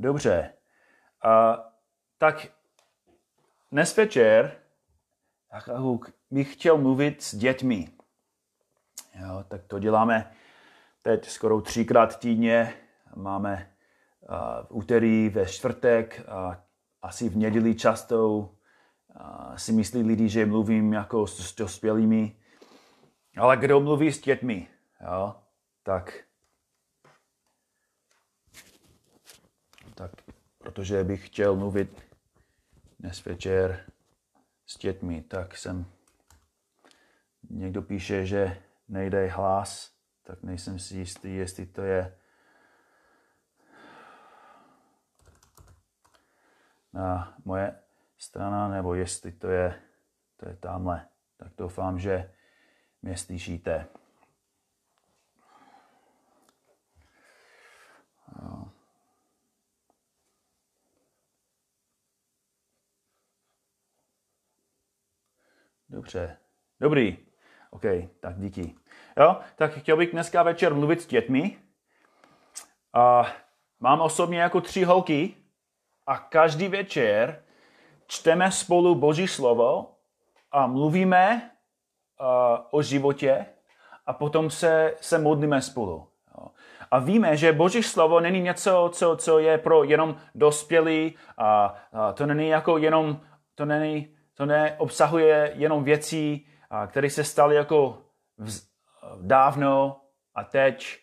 Dobře. A, tak dnes večer bych chtěl mluvit s dětmi. Jo, tak to děláme teď skoro třikrát týdně. Máme uh, v úterý, ve čtvrtek, a asi v neděli často uh, si myslí lidi, že mluvím jako s, dospělými. Ale kdo mluví s dětmi? Jo, tak protože bych chtěl mluvit dnes večer s dětmi, tak jsem někdo píše, že nejde hlas, tak nejsem si jistý, jestli to je na moje strana, nebo jestli to je, to je tamhle. Tak doufám, že mě slyšíte. Dobře. Dobrý. OK, tak díky. Jo, tak chtěl bych dneska večer mluvit s dětmi. A mám osobně jako tři holky a každý večer čteme spolu Boží slovo a mluvíme uh, o životě a potom se, se modlíme spolu. Jo. A víme, že Boží slovo není něco, co, co je pro jenom dospělí a, a to není jako jenom, to není to neobsahuje jenom věcí, které se staly jako dávno a teď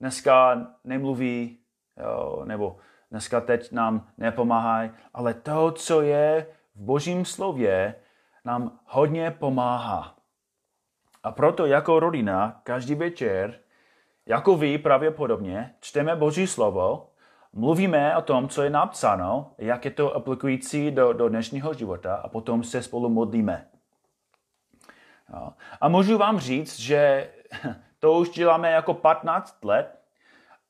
dneska nemluví, jo, nebo dneska teď nám nepomáhají, ale to, co je v božím slově, nám hodně pomáhá. A proto jako rodina každý večer, jako vy pravděpodobně, čteme Boží slovo mluvíme o tom, co je napsáno, jak je to aplikující do, do dnešního života a potom se spolu modlíme. A můžu vám říct, že to už děláme jako 15 let,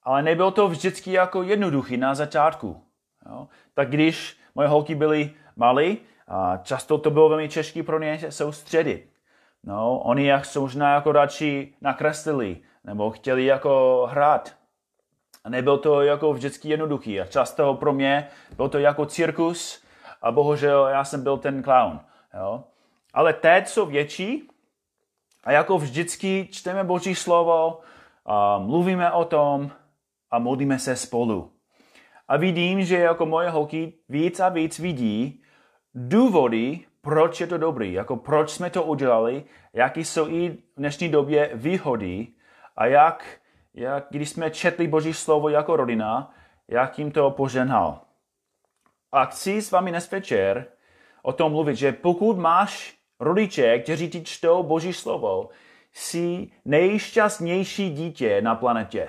ale nebylo to vždycky jako jednoduchý na začátku. Jo? Tak když moje holky byly malé, a často to bylo velmi těžké pro ně soustředit. No, oni jak jsou možná jako radši nakreslili, nebo chtěli jako hrát. A nebyl to jako vždycky jednoduchý. A často pro mě byl to jako cirkus a bohužel já jsem byl ten clown. Jo? Ale teď jsou větší a jako vždycky čteme Boží slovo, a mluvíme o tom a modlíme se spolu. A vidím, že jako moje holky víc a víc vidí důvody, proč je to dobrý, jako proč jsme to udělali, jaký jsou i v dnešní době výhody a jak jak když jsme četli Boží slovo jako rodina, jak jim to poženal. A chci s vámi dnes večer o tom mluvit, že pokud máš rodiče, kteří ti čtou Boží slovo, jsi nejšťastnější dítě na planetě.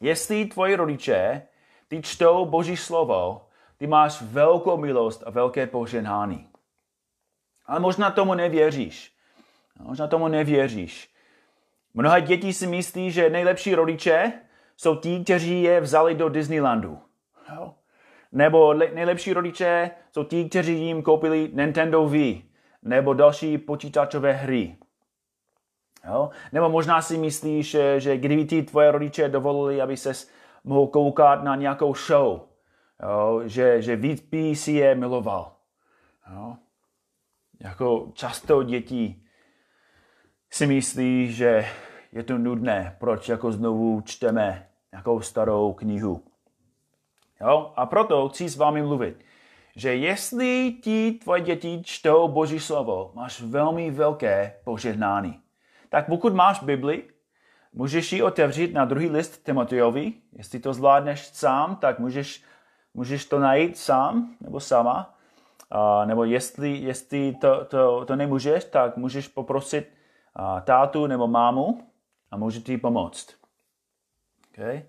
Jestli tvoji rodiče ty čtou Boží slovo, ty máš velkou milost a velké poženání. Ale možná tomu nevěříš. Možná tomu nevěříš. Mnoha děti si myslí, že nejlepší rodiče jsou ti, kteří je vzali do Disneylandu. Jo? Nebo nejlepší rodiče jsou ti, kteří jim koupili Nintendo Wii nebo další počítačové hry. Jo? Nebo možná si myslíš, že, že kdyby ti tvoje rodiče dovolili, aby se mohl koukat na nějakou show, jo? Že, že víc by si je miloval. Jo? Jako často děti si myslí, že je to nudné, proč jako znovu čteme nějakou starou knihu. Jo? A proto chci s vámi mluvit, že jestli ti tvoje děti čtou Boží slovo, máš velmi velké požehnání. Tak pokud máš Bibli, můžeš ji otevřít na druhý list Timotejovi. Jestli to zvládneš sám, tak můžeš, můžeš to najít sám nebo sama. A, nebo jestli, jestli to, to, to nemůžeš, tak můžeš poprosit tátu nebo mámu a může ti pomoct. Okay?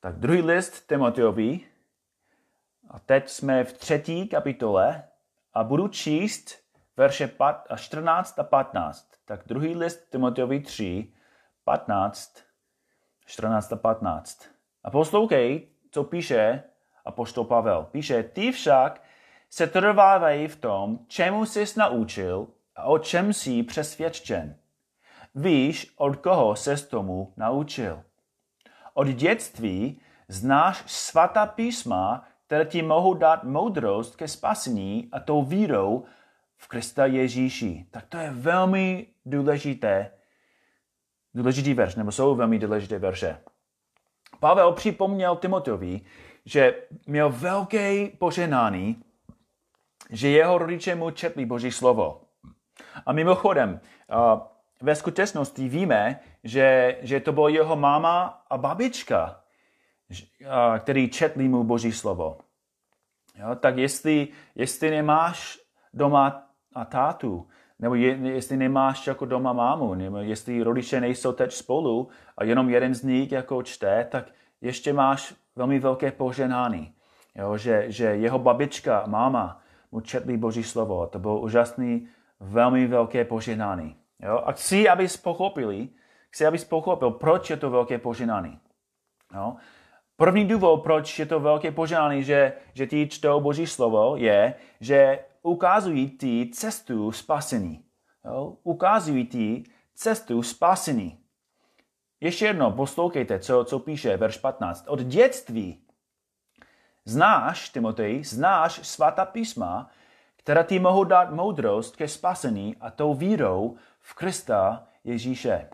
Tak druhý list Timoteovi. A teď jsme v třetí kapitole a budu číst verše 14 a 15. Tak druhý list Timoteovi 3, 15, 14 a 15. A poslouchej, co píše apoštol Pavel. Píše, ty však se trvávají v tom, čemu jsi naučil a o čem jsi přesvědčen. Víš, od koho se tomu naučil. Od dětství znáš svatá písma, které ti mohou dát moudrost ke spasení a tou vírou v Krista Ježíši. Tak to je velmi důležité, důležitý verš, nebo jsou velmi důležité verše. Pavel připomněl Timoteovi, že měl velké poženání, že jeho rodiče mu četli Boží slovo. A mimochodem, ve skutečnosti víme, že, že to bylo jeho máma a babička, který četli mu Boží slovo. Jo, tak jestli, jestli nemáš doma a tátu, nebo je, jestli nemáš jako doma mámu, nebo jestli rodiče nejsou teď spolu a jenom jeden z nich jako čte, tak ještě máš velmi velké poženání. Jo, že, že jeho babička, máma mu četli Boží slovo. To bylo úžasný, velmi velké poženání. Jo? A chci, abys pochopili, chci, abys pochopil, proč je to velké poženání. Jo? První důvod, proč je to velké poženání, že, že ti čtou Boží slovo, je, že ukazují ti cestu spasení. Jo? Ukazují ti cestu spasení. Ještě jedno, poslouchejte, co, co píše verš 15. Od dětství znáš, Timotej, znáš svatá písma, která ti mohou dát moudrost ke spasení a tou vírou v Krista Ježíše.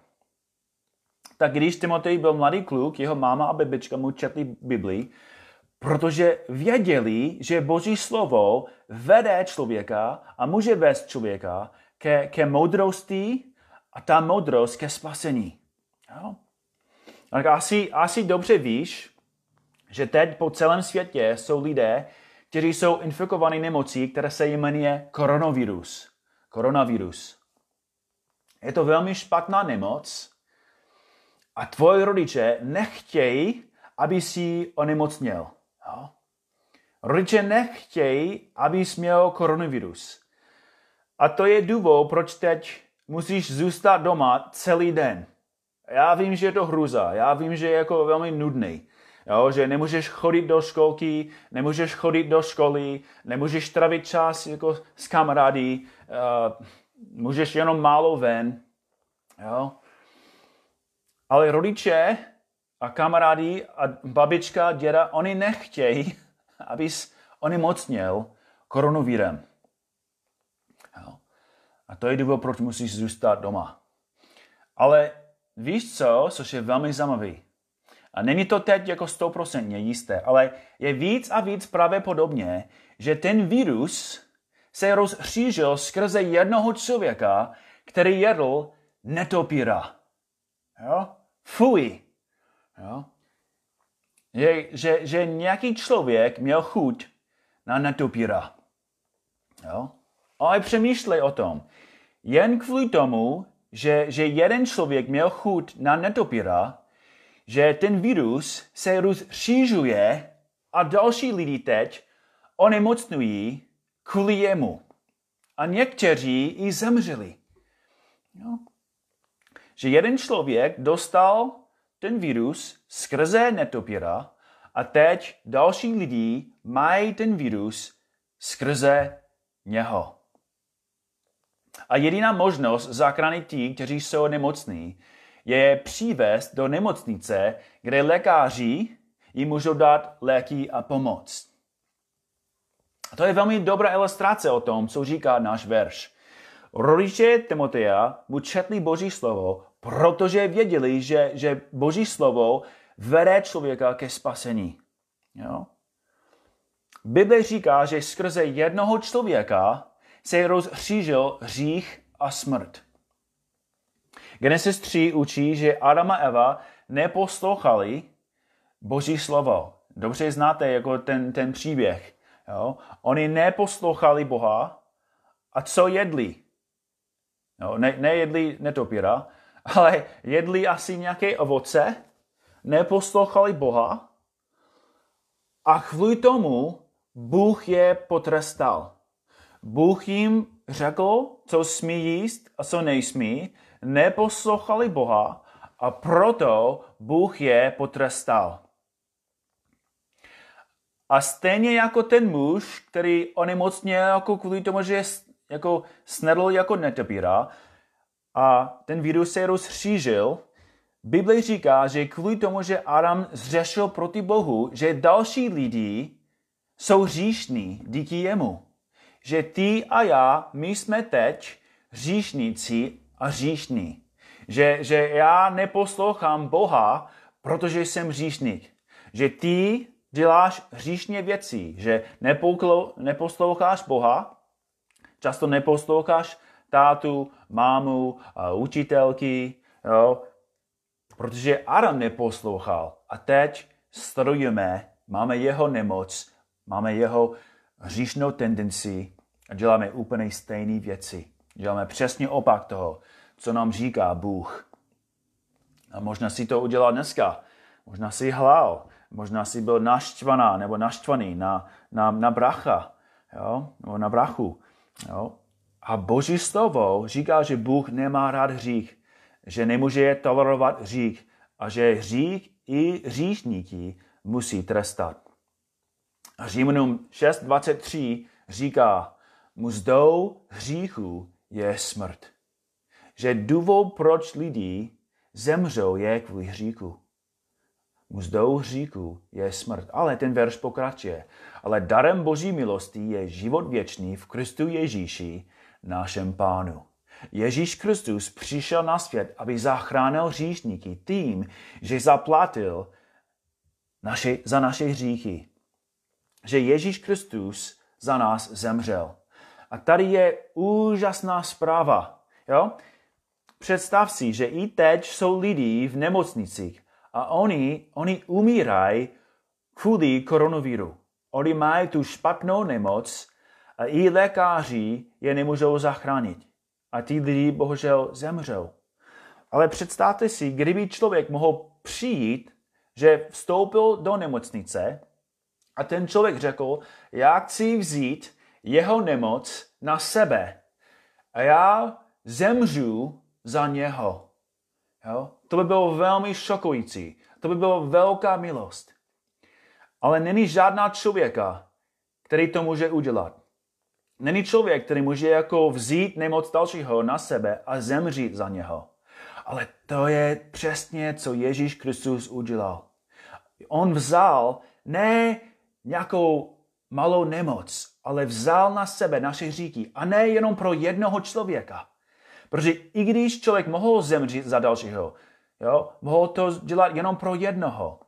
Tak když Timotej byl mladý kluk, jeho máma a babička mu četli Biblii, protože věděli, že Boží slovo vede člověka a může vést člověka ke, ke moudrosti a ta moudrost ke spasení. Jo? Tak asi, asi dobře víš, že teď po celém světě jsou lidé, kteří jsou infikovaní nemocí, která se jmenuje koronavirus. Koronavirus. Je to velmi špatná nemoc a tvoji rodiče nechtějí, aby si onemocněl. Jo? Rodiče nechtějí, aby měl koronavirus. A to je důvod, proč teď musíš zůstat doma celý den. Já vím, že je to hruza, já vím, že je jako velmi nudný. Jo, že nemůžeš chodit do školky, nemůžeš chodit do školy, nemůžeš travit čas jako s kamarády, uh, můžeš jenom málo ven. Jo. Ale rodiče a kamarádi a babička, děda, oni nechtějí, abys onemocněl koronavírem. Jo. A to je důvod, proč musíš zůstat doma. Ale víš co, což je velmi zajímavé. A není to teď jako stoprocentně jisté, ale je víc a víc pravděpodobně, že ten virus se rozšířil skrze jednoho člověka, který jedl netopíra. Jo? Fuj. Jo? Je, že, že nějaký člověk měl chuť na netopíra. Jo? Ale přemýšlej o tom. Jen kvůli tomu, že, že jeden člověk měl chuť na netopíra, že ten virus se rozšířuje a další lidi teď onemocňují kvůli jemu. A někteří i zemřeli. No. Že jeden člověk dostal ten virus skrze netopíra a teď další lidi mají ten virus skrze něho. A jediná možnost zachránit ti, kteří jsou nemocní, je přivést do nemocnice, kde lékaři jim můžou dát léky a pomoc. A to je velmi dobrá ilustrace o tom, co říká náš verš. Rodiče Timoteja mu četli Boží slovo, protože věděli, že, že Boží slovo vede člověka ke spasení. Jo? Bible říká, že skrze jednoho člověka se rozšířil hřích a smrt. Genesis 3 učí, že Adam a Eva neposlouchali Boží slovo. Dobře znáte jako ten, ten příběh. Jo? Oni neposlouchali Boha a co jedli? Jo? Ne, nejedli netopíra, ale jedli asi nějaké ovoce, neposlouchali Boha a kvůli tomu Bůh je potrestal. Bůh jim řekl, co smí jíst a co nesmí neposlouchali Boha a proto Bůh je potrestal. A stejně jako ten muž, který onemocněl jako kvůli tomu, že jako snedl jako netopíra a ten virus se rozšířil, Bible říká, že kvůli tomu, že Adam zřešil proti Bohu, že další lidi jsou hříšní díky jemu. Že ty a já, my jsme teď hříšníci a hříšní. Že, že já neposlouchám Boha, protože jsem hříšník. Že ty děláš hříšně věci, že neposloucháš Boha, často neposloucháš tátu, mámu, učitelky, jo, protože Adam neposlouchal. A teď strojíme, máme jeho nemoc, máme jeho hříšnou tendenci a děláme úplně stejné věci. Děláme přesně opak toho, co nám říká Bůh. A možná si to udělal dneska. Možná si hlál. Možná si byl naštvaná nebo naštvaný na, na, na bracha. Jo? Nebo na brachu. Jo? A Boží slovo říká, že Bůh nemá rád hřích, že nemůže tolerovat hřích a že hřích i hříšníky musí trestat. Římanům 6.23 říká, muzdou hříchu je smrt. Že důvod, proč lidi zemřou, je kvůli hříchu. Muzdou hříchu je smrt. Ale ten verš pokračuje. Ale darem Boží milosti je život věčný v Kristu Ježíši, našem pánu. Ježíš Kristus přišel na svět, aby zachránil hříšníky tím, že zaplatil naše, za naše hříchy. Že Ježíš Kristus za nás zemřel. A tady je úžasná zpráva. Jo? Představ si, že i teď jsou lidi v nemocnicích a oni, oni umírají kvůli koronaviru. Oni mají tu špatnou nemoc a i lékaři je nemůžou zachránit. A ty lidi bohužel zemřou. Ale představte si, kdyby člověk mohl přijít, že vstoupil do nemocnice a ten člověk řekl, já chci vzít jeho nemoc na sebe a já zemřu za něho. Jo? To by bylo velmi šokující. To by byla velká milost. Ale není žádná člověka, který to může udělat. Není člověk, který může jako vzít nemoc dalšího na sebe a zemřít za něho. Ale to je přesně, co Ježíš Kristus udělal. On vzal ne nějakou malou nemoc, ale vzal na sebe naše hříchy. A ne jenom pro jednoho člověka. Protože i když člověk mohl zemřít za dalšího, jo, mohl to dělat jenom pro jednoho.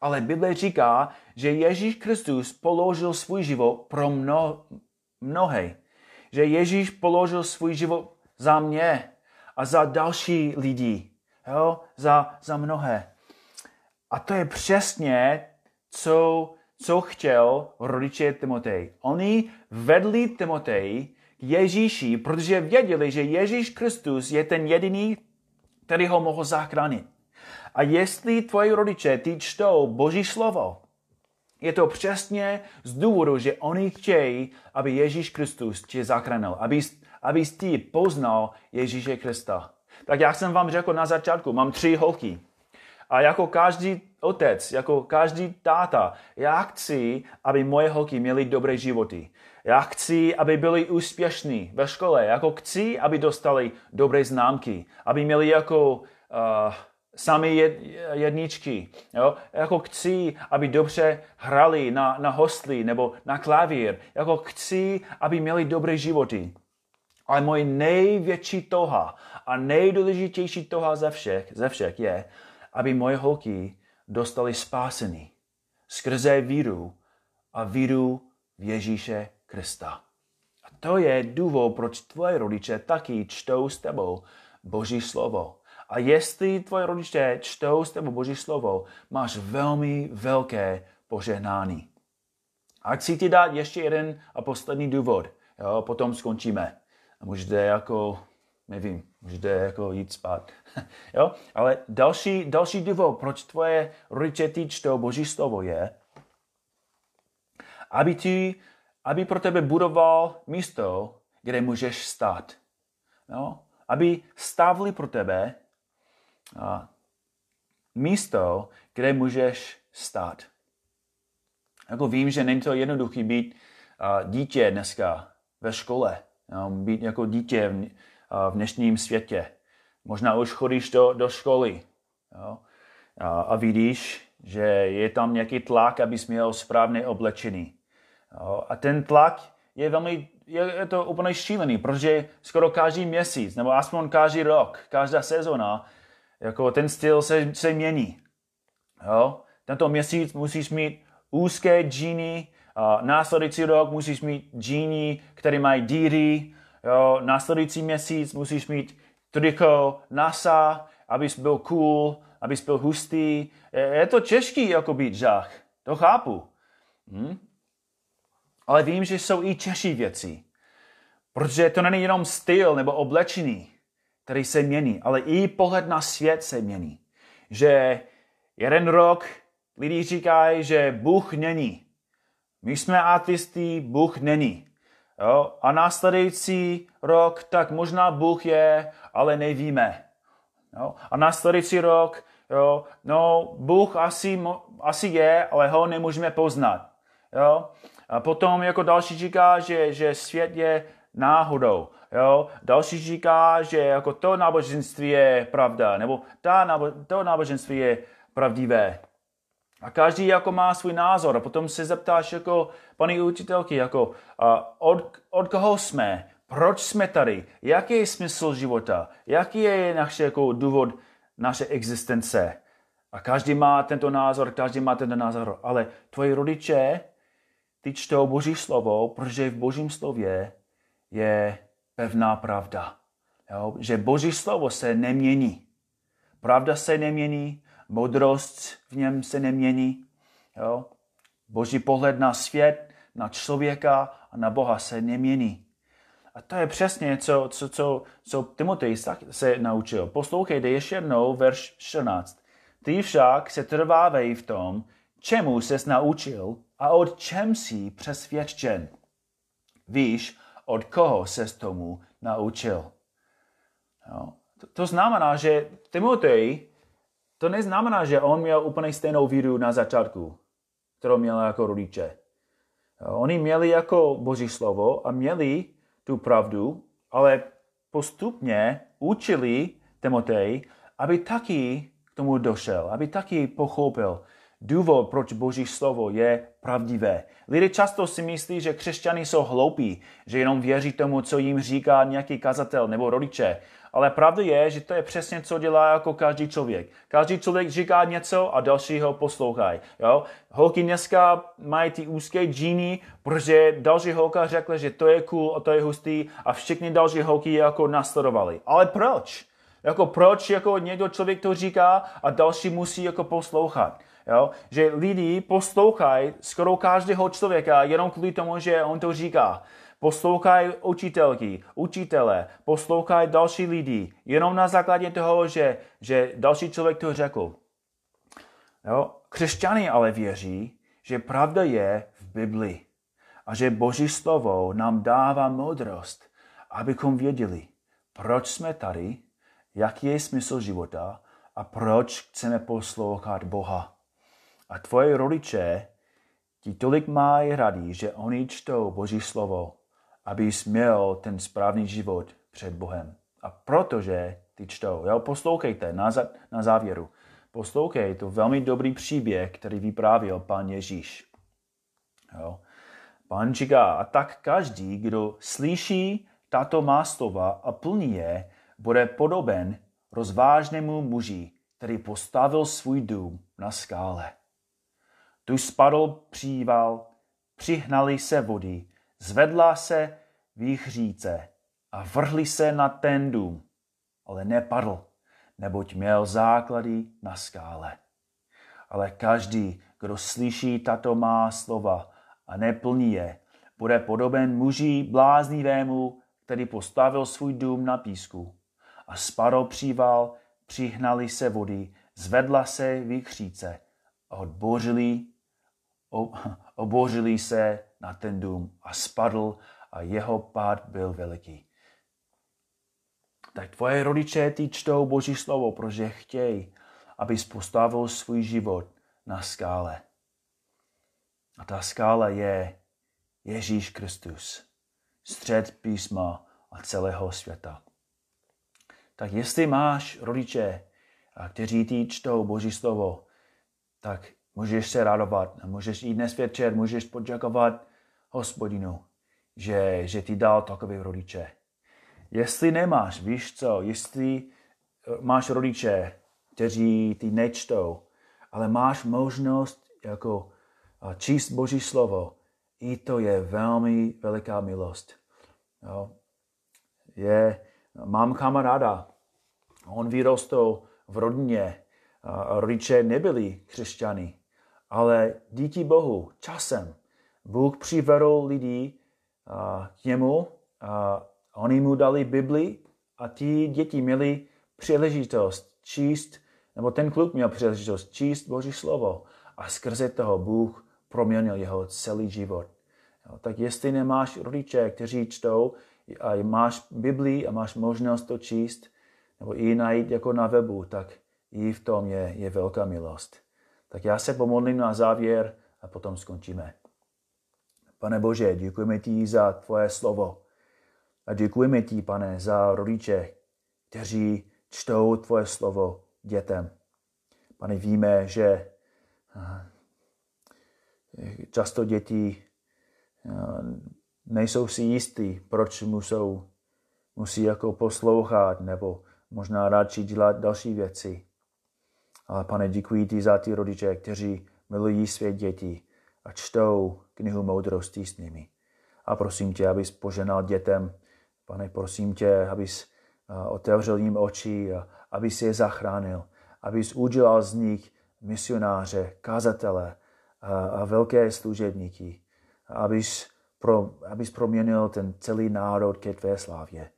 Ale Bible říká, že Ježíš Kristus položil svůj život pro mno, mnohé. Že Ježíš položil svůj život za mě a za další lidi. Jo? Za, za mnohé. A to je přesně, co, co chtěl rodiče Timotej. Oni vedli Timotej k Ježíši, protože věděli, že Ježíš Kristus je ten jediný, který ho mohl zachránit. A jestli tvoji rodiče ty čtou Boží slovo, je to přesně z důvodu, že oni chtějí, aby Ježíš Kristus tě zachránil, aby, aby ty poznal Ježíše Krista. Tak jak jsem vám řekl na začátku, mám tři holky. A jako každý otec, jako každý táta, já chci, aby moje holky měly dobré životy. Já chci, aby byly úspěšní ve škole. Jako chci, aby dostali dobré známky. Aby měli jako uh, sami jed, jedničky. Jo? Jako chci, aby dobře hrali na, na hostli nebo na klavír. Jako chci, aby měli dobré životy. Ale moje největší toha a nejdůležitější toha ze všech, ze všech je, aby moje holky dostali spásení skrze víru a víru v Ježíše Krista. A to je důvod, proč tvoje rodiče taky čtou s tebou Boží slovo. A jestli tvoje rodiče čtou s tebou Boží slovo, máš velmi velké požehnání. A chci ti dát ještě jeden a poslední důvod. Jo, potom skončíme. A můžete jako, nevím, můžete jako jít spát. jo? Ale další, další důvod, proč tvoje rodiče ty čtou Boží slovo je, aby, ty, aby pro tebe budoval místo, kde můžeš stát. Jo? Aby stavili pro tebe místo, kde můžeš stát. Jako vím, že není to jednoduché být dítě dneska ve škole, být jako dítě v, v dnešním světě. Možná už chodíš do, do školy. Jo? A, a vidíš, že je tam nějaký tlak, abys měl správné oblečení. Jo? A ten tlak je velmi, je, je to úplně šílený, protože skoro každý měsíc, nebo aspoň každý rok, každá sezona, jako ten styl se, se mění. Jo? Tento měsíc musíš mít úzké džíny, a následující rok musíš mít džíny, které mají díry, jo? následující měsíc musíš mít triko NASA, abys byl cool, abys byl hustý. Je to těžký jako být žách, to chápu. Hm? Ale vím, že jsou i těžší věci. Protože to není jenom styl nebo oblečení, který se mění, ale i pohled na svět se mění. Že jeden rok lidi říkají, že Bůh není. My jsme ateisty, Bůh není. Jo? A následující rok, tak možná Bůh je, ale nevíme. Jo? A následující rok, jo, no, Bůh asi, asi je, ale ho nemůžeme poznat. Jo? A potom jako další říká, že, že svět je náhodou. Jo? Další říká, že jako to náboženství je pravda, nebo ta nábo, to náboženství je pravdivé. A každý jako má svůj názor a potom se zeptáš jako paní učitelky, jako a od, od koho jsme, proč jsme tady, jaký je smysl života, jaký je náš jako důvod naše existence. A každý má tento názor, každý má tento názor, ale tvoji rodiče ty čtou Boží slovo, protože v Božím slově je pevná pravda. Jo? Že Boží slovo se nemění. Pravda se nemění, modrost v něm se nemění. Jo? Boží pohled na svět, na člověka a na Boha se nemění. A to je přesně, co, co, co, co Timotej se naučil. Poslouchejte ještě jednou verš 14. Ty však se trvávej v tom, čemu ses naučil a od čem jsi přesvědčen. Víš, od koho ses tomu naučil. Jo. To, to znamená, že Timotej, to neznamená, že on měl úplně stejnou víru na začátku, kterou měl jako rodiče. Oni měli jako Boží slovo a měli tu pravdu, ale postupně učili Timotej, aby taky k tomu došel, aby taky pochopil, důvod, proč Boží slovo je pravdivé. Lidé často si myslí, že křesťany jsou hloupí, že jenom věří tomu, co jim říká nějaký kazatel nebo rodiče. Ale pravda je, že to je přesně, co dělá jako každý člověk. Každý člověk říká něco a další ho poslouchají. Jo? Holky dneska mají ty úzké džíny, protože další holka řekla, že to je cool a to je hustý a všechny další holky jako nasledovali. Ale proč? Jako proč jako někdo člověk to říká a další musí jako poslouchat? Jo? Že lidi poslouchají skoro každého člověka jenom kvůli tomu, že on to říká. Poslouchají učitelky, učitele, poslouchají další lidi, jenom na základě toho, že, že další člověk to řekl. Jo? Křesťany ale věří, že pravda je v Bibli a že Boží slovo nám dává moudrost, abychom věděli, proč jsme tady, jaký je smysl života a proč chceme poslouchat Boha. A tvoje rodiče ti tolik mají radí, že oni čtou Boží slovo, abys měl ten správný život před Bohem. A protože ty čtou, jo, poslouchejte na, za, na závěru. Poslouchej, to velmi dobrý příběh, který vyprávěl pan Ježíš. Jo. Pán říká, a tak každý, kdo slyší tato má slova a plní je, bude podoben rozvážnému muži, který postavil svůj dům na skále. Tu spadl příval, přihnali se vody, zvedla se výchříce a vrhli se na ten dům, ale nepadl, neboť měl základy na skále. Ale každý, kdo slyší tato má slova a neplní je, bude podoben muži bláznivému, který postavil svůj dům na písku. A spadl příval, přihnali se vody, zvedla se výchříce a odbořili obořili se na ten dům a spadl a jeho pád byl veliký. Tak tvoje rodiče ty čtou Boží slovo, protože chtějí, aby postavil svůj život na skále. A ta skála je Ježíš Kristus, střed písma a celého světa. Tak jestli máš rodiče, kteří ty čtou Boží slovo, tak můžeš se radovat můžeš jít dnes večer, můžeš poděkovat hospodinu, že, že ti dal takové rodiče. Jestli nemáš, víš co, jestli eh, máš rodiče, kteří ty nečtou, ale máš možnost jako číst Boží slovo, i to je velmi veliká milost. Jo. Je, mám kamaráda, on vyrostl v rodině, a rodiče nebyli křesťany, ale díky Bohu časem Bůh přivedl lidi k němu a oni mu dali Bibli a ti děti měli příležitost číst, nebo ten kluk měl příležitost číst Boží slovo a skrze toho Bůh proměnil jeho celý život. Jo, tak jestli nemáš rodiče, kteří čtou a máš Bibli a máš možnost to číst, nebo i najít jako na webu, tak i v tom je, je velká milost. Tak já se pomodlím na závěr a potom skončíme. Pane Bože, děkujeme ti za tvoje slovo. A děkujeme ti, pane, za rodiče, kteří čtou tvoje slovo dětem. Pane, víme, že často děti nejsou si jistí, proč musou, musí jako poslouchat nebo možná radši dělat další věci. Ale pane, děkuji ti za ty rodiče, kteří milují své děti a čtou knihu moudrosti s nimi. A prosím tě, abys poženal dětem. Pane, prosím tě, abys otevřel jim oči a abys je zachránil. Abys udělal z nich misionáře, kazatele a, a velké služebníky. Abys, pro, abys proměnil ten celý národ ke tvé slávě.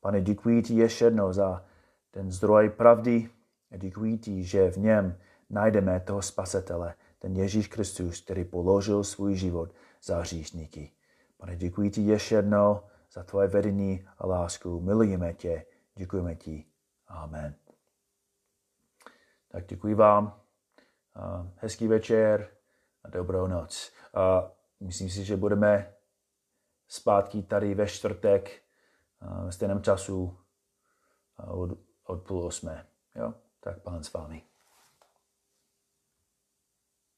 Pane, děkuji ti ještě jednou za ten zdroj pravdy děkuji ti, že v něm najdeme toho spasitele, ten Ježíš Kristus, který položil svůj život za hříšníky. Pane, děkuji ti ještě jednou za tvoje vedení a lásku. Milujeme tě, děkujeme ti. Amen. Tak děkuji vám. Hezký večer a dobrou noc. A myslím si, že budeme zpátky tady ve čtvrtek ve stejném času od, od půl osmé. Jo? Tak pán s vámi.